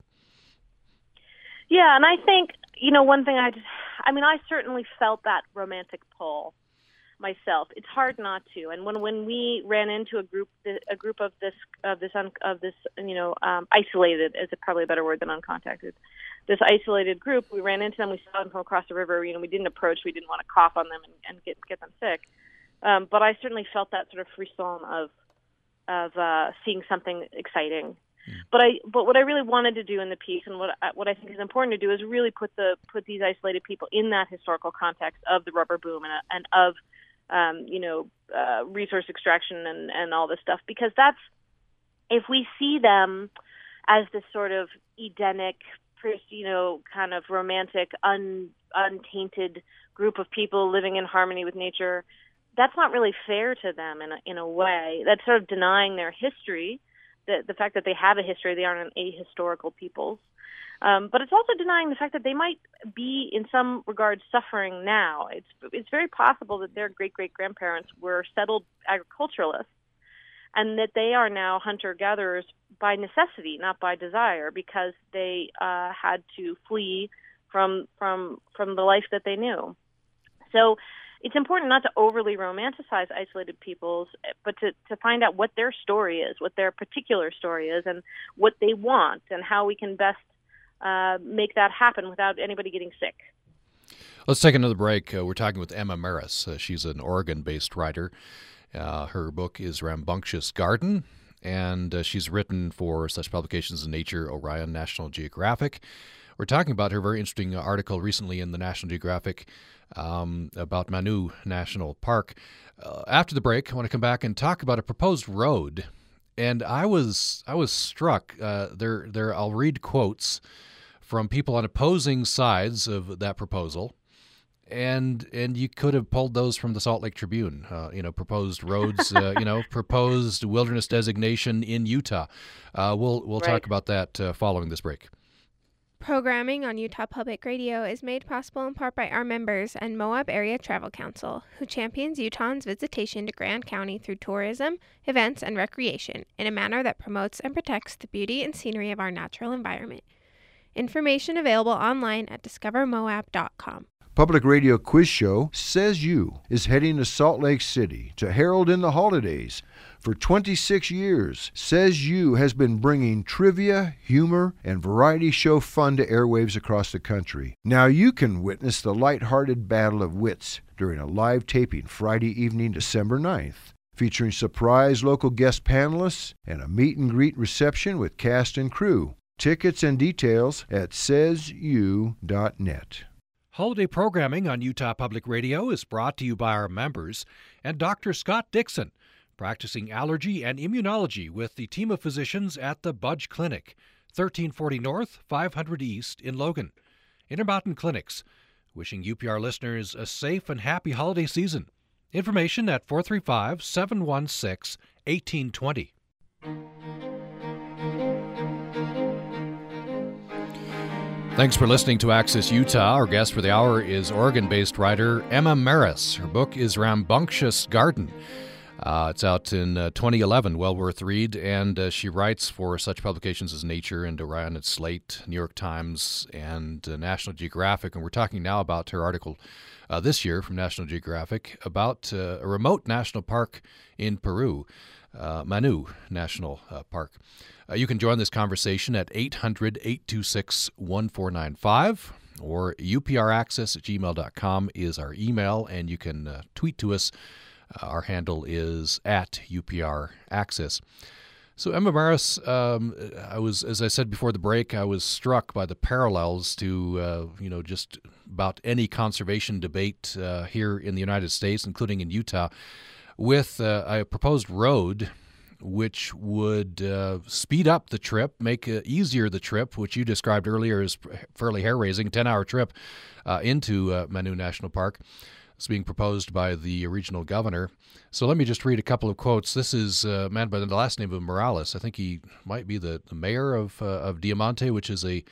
Yeah, and I think you know one thing I I mean I certainly felt that romantic pull myself. It's hard not to. And when when we ran into a group a group of this of this un, of this you know um, isolated is probably a better word than uncontacted. This isolated group, we ran into them. We saw them from across the river. You know, we didn't approach. We didn't want to cough on them and, and get get them sick. Um, but I certainly felt that sort of frisson of of uh, seeing something exciting. Hmm. But I, but what I really wanted to do in the piece, and what I, what I think is important to do, is really put the put these isolated people in that historical context of the rubber boom and, and of um, you know, uh, resource extraction and, and all this stuff, because that's, if we see them as this sort of Edenic, you know, kind of romantic, un, untainted group of people living in harmony with nature, that's not really fair to them in a, in a way. That's sort of denying their history, the, the fact that they have a history, they aren't an ahistorical peoples. Um, but it's also denying the fact that they might be, in some regards, suffering now. It's it's very possible that their great great grandparents were settled agriculturalists, and that they are now hunter gatherers by necessity, not by desire, because they uh, had to flee from from from the life that they knew. So it's important not to overly romanticize isolated peoples, but to, to find out what their story is, what their particular story is, and what they want, and how we can best uh, make that happen without anybody getting sick. Let's take another break. Uh, we're talking with Emma Marris. Uh, she's an Oregon based writer. Uh, her book is Rambunctious Garden, and uh, she's written for such publications as Nature, Orion, National Geographic. We're talking about her very interesting article recently in the National Geographic um, about Manu National Park. After the break, I want to come back and talk about a proposed road. And I was I was struck. there, there. I'll read quotes from people on opposing sides of that proposal. And and you could have pulled those from the Salt Lake Tribune, uh, you know, proposed roads, uh, you know, <laughs> proposed wilderness designation in Utah. Uh, we'll we'll right. talk about that uh, following this break. Programming on Utah Public Radio is made possible in part by our members and Moab Area Travel Council, who champions Utahns' visitation to Grand County through tourism, events, and recreation in a manner that promotes and protects the beauty and scenery of our natural environment. Information available online at discovermoab.com. Public Radio Quiz Show Says You is heading to Salt Lake City to herald in the holidays. For 26 years, Says You has been bringing trivia, humor, and variety show fun to airwaves across the country. Now you can witness the light-hearted battle of wits during a live taping Friday evening, December 9th, featuring surprise local guest panelists and a meet and greet reception with cast and crew. Tickets and details at saysyou.net. Holiday programming on Utah Public Radio is brought to you by our members and Dr. Scott Dixon, practicing allergy and immunology with the team of physicians at the Budge Clinic, 1340 North, 500 East in Logan. Intermountain Clinics, wishing UPR listeners a safe and happy holiday season. Information at 435 716 1820. Thanks for listening to Access Utah. Our guest for the hour is Oregon based writer Emma Marris. Her book is Rambunctious Garden. Uh, it's out in uh, 2011, well worth read, and uh, she writes for such publications as Nature and Orion and Slate, New York Times, and uh, National Geographic. And we're talking now about her article uh, this year from National Geographic about uh, a remote national park in Peru, Manu National Park. Uh, you can join this conversation at 800 826 1495 or upraccess at gmail.com is our email, and you can uh, tweet to us. Uh, our handle is at upraccess. So Emma Marris, um, I was, as I said before the break, I was struck by the parallels to, uh, you know, just about any conservation debate uh, here in the United States, including in Utah, with uh, a proposed road which would uh, speed up the trip, make uh, easier the trip, which you described earlier as fairly hair raising, 10 hour trip uh, into uh, Manu National Park. It's being proposed by the regional governor. So let me just read a couple of quotes. This is a man by the last name of Morales. I think he might be the, the mayor of, uh, of Diamante, which is a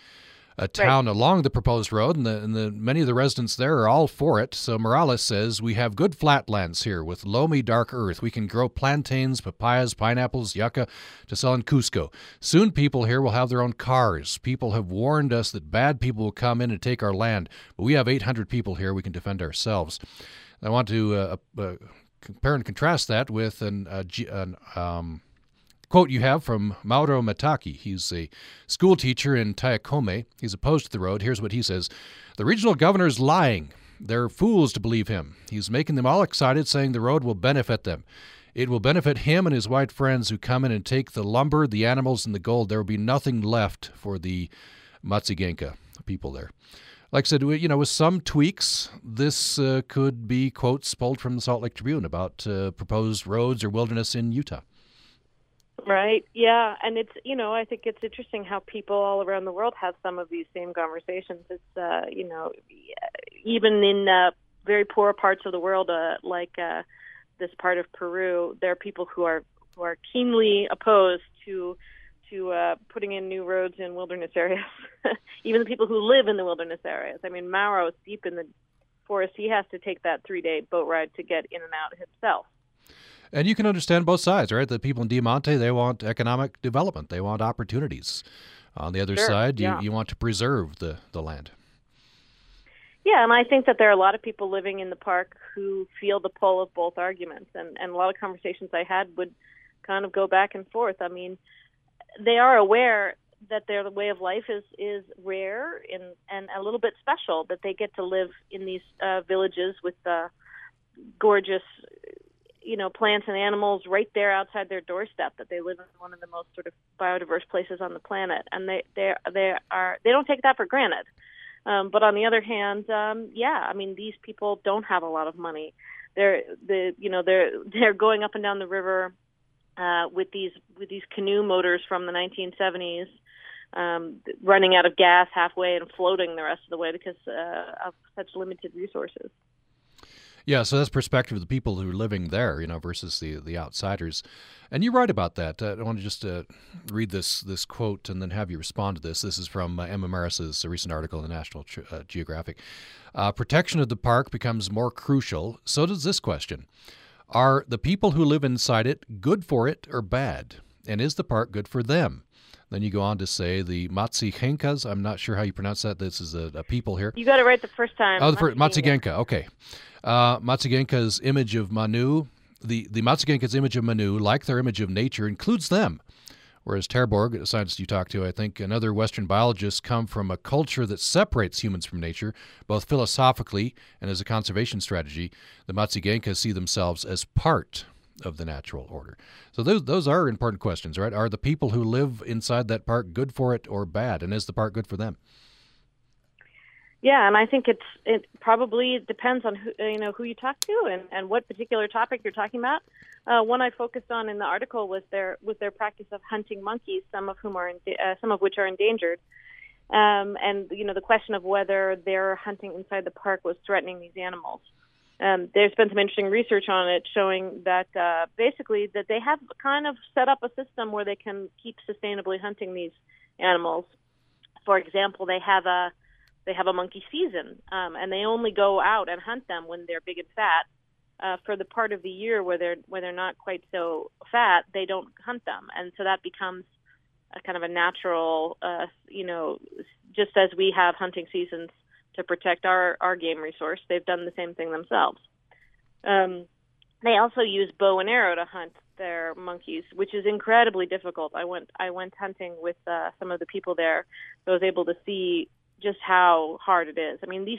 a town right. along the proposed road, and, the, and the, many of the residents there are all for it. So Morales says we have good flatlands here with loamy, dark earth. We can grow plantains, papayas, pineapples, yucca to sell in Cusco. Soon, people here will have their own cars. People have warned us that bad people will come in and take our land, but we have 800 people here. We can defend ourselves. I want to uh, uh, compare and contrast that with an, uh, an um, Quote you have from Mauro Mataki. He's a school teacher in Tayakome. He's opposed to the road. Here's what he says The regional governor is lying. They're fools to believe him. He's making them all excited, saying the road will benefit them. It will benefit him and his white friends who come in and take the lumber, the animals, and the gold. There will be nothing left for the Matsigenka people there. Like I said, you know, with some tweaks, this uh, could be quotes pulled from the Salt Lake Tribune about uh, proposed roads or wilderness in Utah. Right. Yeah, and it's you know I think it's interesting how people all around the world have some of these same conversations. It's uh, you know even in uh, very poor parts of the world, uh, like uh, this part of Peru, there are people who are who are keenly opposed to to uh, putting in new roads in wilderness areas. <laughs> even the people who live in the wilderness areas. I mean, Mauro is deep in the forest. He has to take that three day boat ride to get in and out himself. And you can understand both sides, right? The people in Diamante, they want economic development, they want opportunities. On the other sure, side, yeah. you, you want to preserve the, the land. Yeah, and I think that there are a lot of people living in the park who feel the pull of both arguments, and and a lot of conversations I had would kind of go back and forth. I mean, they are aware that their way of life is is rare and and a little bit special that they get to live in these uh, villages with the gorgeous you know plants and animals right there outside their doorstep that they live in one of the most sort of biodiverse places on the planet. And they they they are they don't take that for granted. Um but on the other hand um yeah i mean these people don't have a lot of money. They're the you know they're <laughs> they're going up and down the river uh with these with these canoe motors from the 1970s um running out of gas halfway and floating the rest of the way because uh, of such limited resources yeah, so that's perspective of the people who are living there, you know, versus the the outsiders. And you write about that. Uh, I want to just uh, read this this quote and then have you respond to this. This is from uh, Emma Marris's recent article in the National uh, Geographic. Uh, protection of the park becomes more crucial. So does this question: Are the people who live inside it good for it or bad? And is the park good for them? Then you go on to say the Matsigenkas. I'm not sure how you pronounce that. This is a, a people here. You got it right the first time. Oh, the first, Matsigenka. Okay. Uh, Matsigenka's image of Manu, the, the Matsigenka's image of Manu, like their image of nature, includes them. Whereas Terborgh, a scientist you talked to, I think, and other Western biologists come from a culture that separates humans from nature, both philosophically and as a conservation strategy. The Matsigenkas see themselves as part of the natural order. So those those are important questions, right? Are the people who live inside that park good for it or bad, and is the park good for them? Yeah, and I think it's it probably depends on who you know who you talk to and, and what particular topic you're talking about. Uh, one I focused on in the article was their was their practice of hunting monkeys, some of whom are in, uh, some of which are endangered, um, and you know the question of whether their hunting inside the park was threatening these animals. Um, there's been some interesting research on it showing that uh, basically that they have kind of set up a system where they can keep sustainably hunting these animals. For example, they have a they have a monkey season, um, and they only go out and hunt them when they're big and fat. Uh, for the part of the year where they're where they're not quite so fat, they don't hunt them, and so that becomes a kind of a natural, uh, you know, just as we have hunting seasons to protect our, our game resource. They've done the same thing themselves. Um, they also use bow and arrow to hunt their monkeys, which is incredibly difficult. I went I went hunting with uh, some of the people there, so I was able to see just how hard it is. I mean, these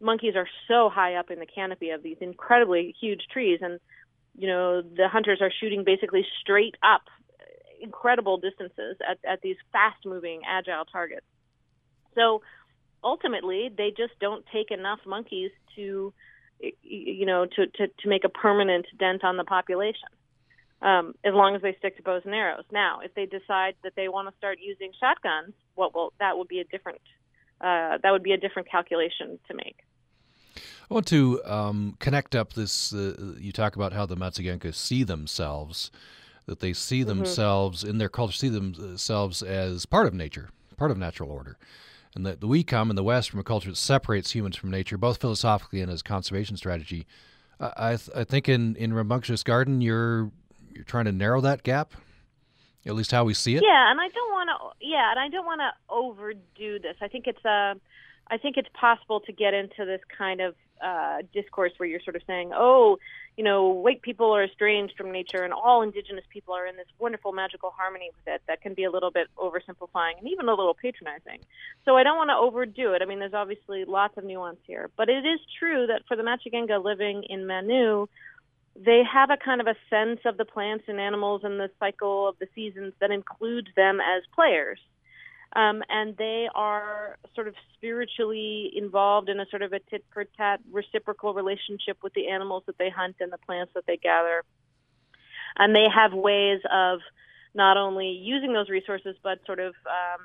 monkeys are so high up in the canopy of these incredibly huge trees, and you know the hunters are shooting basically straight up, incredible distances at, at these fast-moving, agile targets. So ultimately they just don't take enough monkeys to you know to, to, to make a permanent dent on the population um, as long as they stick to bows and arrows. Now, if they decide that they want to start using shotguns, what will that would be a different uh, that would be a different calculation to make. I want to um, connect up this. Uh, you talk about how the Matsigenka see themselves, that they see mm-hmm. themselves in their culture, see themselves as part of nature, part of natural order. And that we come in the West from a culture that separates humans from nature, both philosophically and as conservation strategy. I, th- I think in, in Rambunctious Garden, you're you're trying to narrow that gap, at least how we see it. Yeah, and I don't want to. Yeah, and I don't want to overdo this. I think it's a. I think it's possible to get into this kind of uh, discourse where you're sort of saying, oh, you know, white people are estranged from nature and all indigenous people are in this wonderful magical harmony with it. That can be a little bit oversimplifying and even a little patronizing. So I don't want to overdo it. I mean, there's obviously lots of nuance here. But it is true that for the Matsigenka living in Manu, they have a kind of a sense of the plants and animals and the cycle of the seasons that includes them as players. Um, and they are sort of spiritually involved in a sort of a tit for tat reciprocal relationship with the animals that they hunt and the plants that they gather. And they have ways of not only using those resources, but sort of um,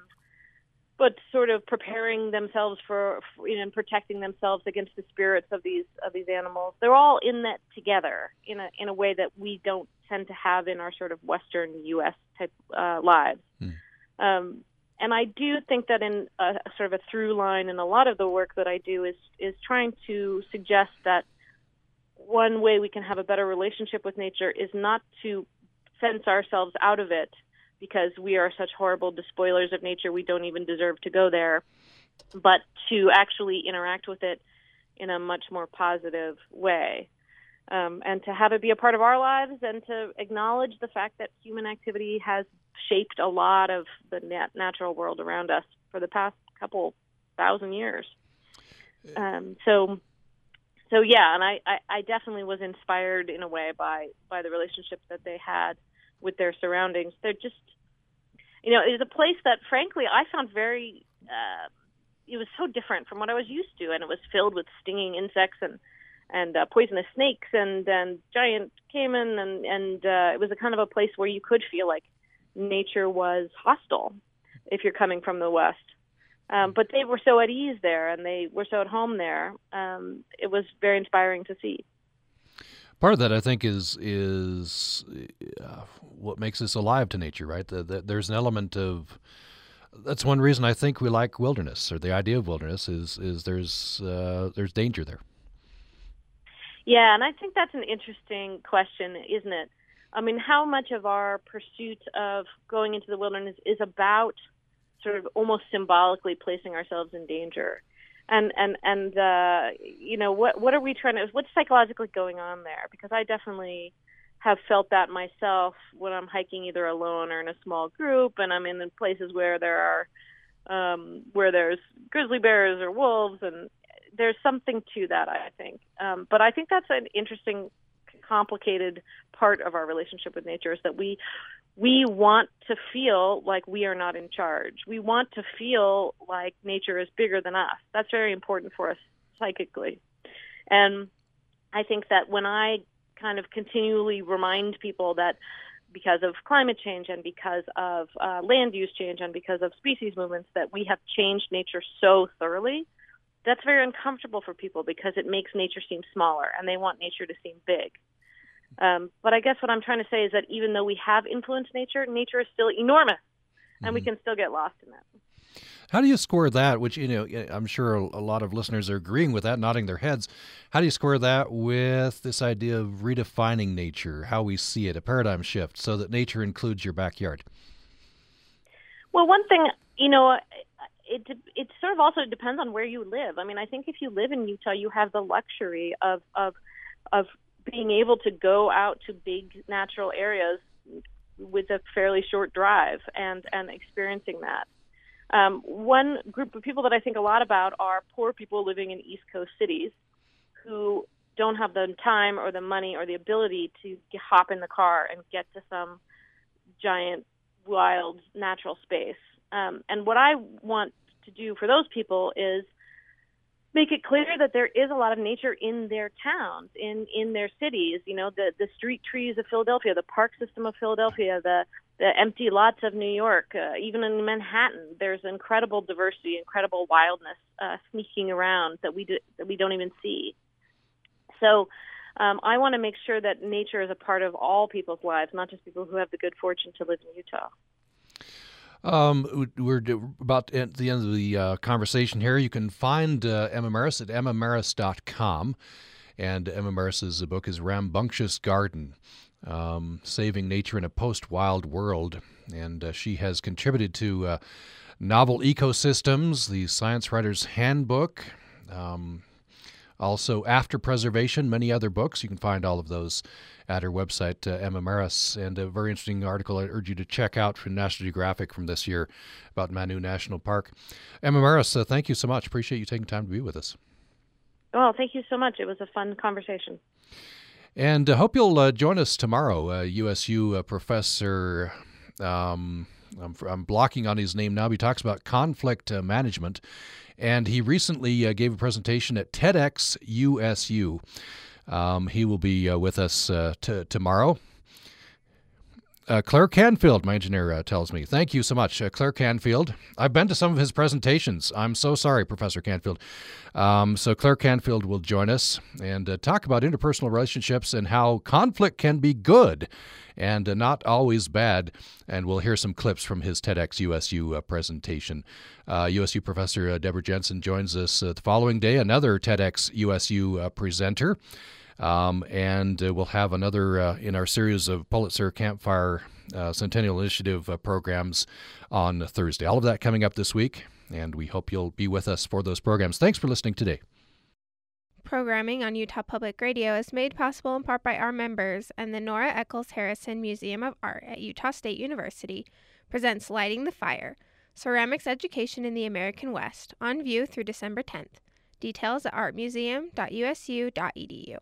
but sort of preparing themselves for, you know, and protecting themselves against the spirits of these of these animals. They're all in that together in a in a way that we don't tend to have in our sort of Western U.S. type uh, lives. Mm. Um, and I do think that in a, sort of a through line in a lot of the work that I do is is trying to suggest that one way we can have a better relationship with nature is not to fence ourselves out of it because we are such horrible despoilers of nature, we don't even deserve to go there, but to actually interact with it in a much more positive way. Um, and to have it be a part of our lives and to acknowledge the fact that human activity has shaped a lot of the nat- natural world around us for the past couple thousand years. Um, so, so yeah, and I, I, I definitely was inspired in a way by by the relationship that they had with their surroundings. They're just, you know, it is a place that, frankly, I found very. Uh, it was so different from what I was used to, and it was filled with stinging insects and and uh, poisonous snakes and and giant caiman, and and uh, it was a kind of a place where you could feel like nature was hostile if you're coming from the west. Um, but they were so at ease there, and they were so at home there. Um, it was very inspiring to see part of that I think is is uh, what makes us alive to nature, right? The, the, there's an element of that's one reason I think we like wilderness or the idea of wilderness is is there's uh, there's danger there. Yeah, and I think that's an interesting question, isn't it? I mean, how much of our pursuit of going into the wilderness is about sort of almost symbolically placing ourselves in danger? and and and uh, you know what what are we trying to what's psychologically going on there? Because I definitely have felt that myself when I'm hiking either alone or in a small group, and I'm in places where there are um, where there's grizzly bears or wolves, and there's something to that, I think. Um, but I think that's an interesting, complicated part of our relationship with nature is that we we want to feel like we are not in charge. We want to feel like nature is bigger than us. That's very important for us psychically. And I think that when I kind of continually remind people that because of climate change and because of uh, land use change and because of species movements that we have changed nature so thoroughly, that's very uncomfortable for people because it makes nature seem smaller and they want nature to seem big. Um, but I guess what I'm trying to say is that even though we have influenced nature, nature is still enormous, and mm-hmm. we can still get lost in it. How do you score that? Which you know, I'm sure a lot of listeners are agreeing with that, nodding their heads. How do you score that with this idea of redefining nature, how we see it, a paradigm shift, so that nature includes your backyard? Well, one thing, you know, it it sort of also depends on where you live. I mean, I think if you live in Utah, you have the luxury of of of being able to go out to big natural areas with a fairly short drive and and experiencing that. Um, one group of people that I think a lot about are poor people living in East Coast cities who don't have the time or the money or the ability to hop in the car and get to some giant, wild, natural space. Um, and what I want to do for those people is make it clear that there is a lot of nature in their towns, in in their cities. You know, the the street trees of Philadelphia, the park system of Philadelphia, the the empty lots of New York, uh, even in Manhattan, there's incredible diversity, incredible wildness uh, sneaking around that we do, that we don't even see. So. Um, I want to make sure that nature is a part of all people's lives, not just people who have the good fortune to live in Utah. Um, we're about at the end of the uh, conversation here. You can find uh, Emma Marris at emmamarris.com. And Emma Marris's book is Rambunctious Garden um, Saving Nature in a Post Wild World. And uh, she has contributed to uh, Novel Ecosystems, the Science Writer's Handbook. Um, also, After Preservation, many other books. You can find all of those at her website, uh, Emma Marris, and a very interesting article I urge you to check out from National Geographic from this year about Manu National Park. Emma Marris, uh, thank you so much. Appreciate you taking time to be with us. Well, thank you so much. It was a fun conversation. And I uh, hope you'll uh, join us tomorrow. USU uh, professor. Um, I'm, I'm, blocking on his name now. He talks about conflict uh, management and he recently uh, gave a presentation at TEDx USU. Um, he will be uh, with us uh, t- tomorrow. Uh, Clair Canfield, my engineer, uh, tells me. Thank you so much, uh, Clair Canfield. I've been to some of his presentations. I'm so sorry, Professor Canfield. Um, so, Clair Canfield will join us and uh, talk about interpersonal relationships and how conflict can be good and uh, not always bad. And we'll hear some clips from his TEDx USU uh, presentation. USU Professor Deborah Jensen joins us the following day, another TEDx USU presenter. Um, and uh, we'll have another uh, in our series of Pulitzer Campfire uh, Centennial Initiative uh, programs on Thursday. All of that coming up this week, and we hope you'll be with us for those programs. Thanks for listening today. Programming on Utah Public Radio is made possible in part by our members, and the Nora Eccles Harrison Museum of Art at Utah State University presents Lighting the Fire Ceramics Education in the American West on view through December 10th. Details at artmuseum.usu.edu.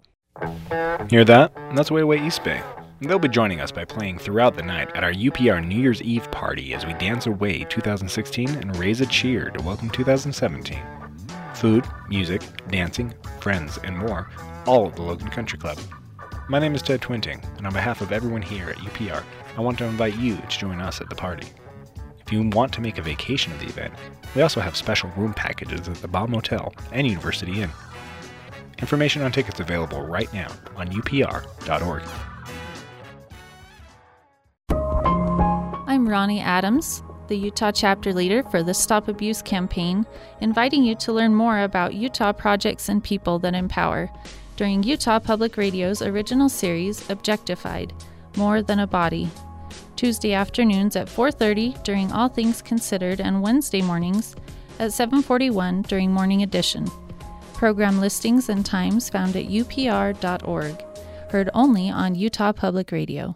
Hear that? That's Way Away East Bay. They'll be joining us by playing throughout the night at our UPR New Year's Eve party as we dance away 2016 and raise a cheer to welcome 2017. Food, music, dancing, friends, and more, all at the Logan Country Club. My name is Ted Twinting, and on behalf of everyone here at UPR, I want to invite you to join us at the party. If you want to make a vacation of the event, we also have special room packages at the Baum Motel and University Inn. Information on tickets available right now on upr.org. I'm Ronnie Adams, the Utah chapter leader for the Stop Abuse campaign, inviting you to learn more about Utah projects and people that empower during Utah Public Radio's original series Objectified: More Than a Body. Tuesday afternoons at 4:30 during All Things Considered and Wednesday mornings at 7:41 during Morning Edition. Program listings and times found at upr.org. Heard only on Utah Public Radio.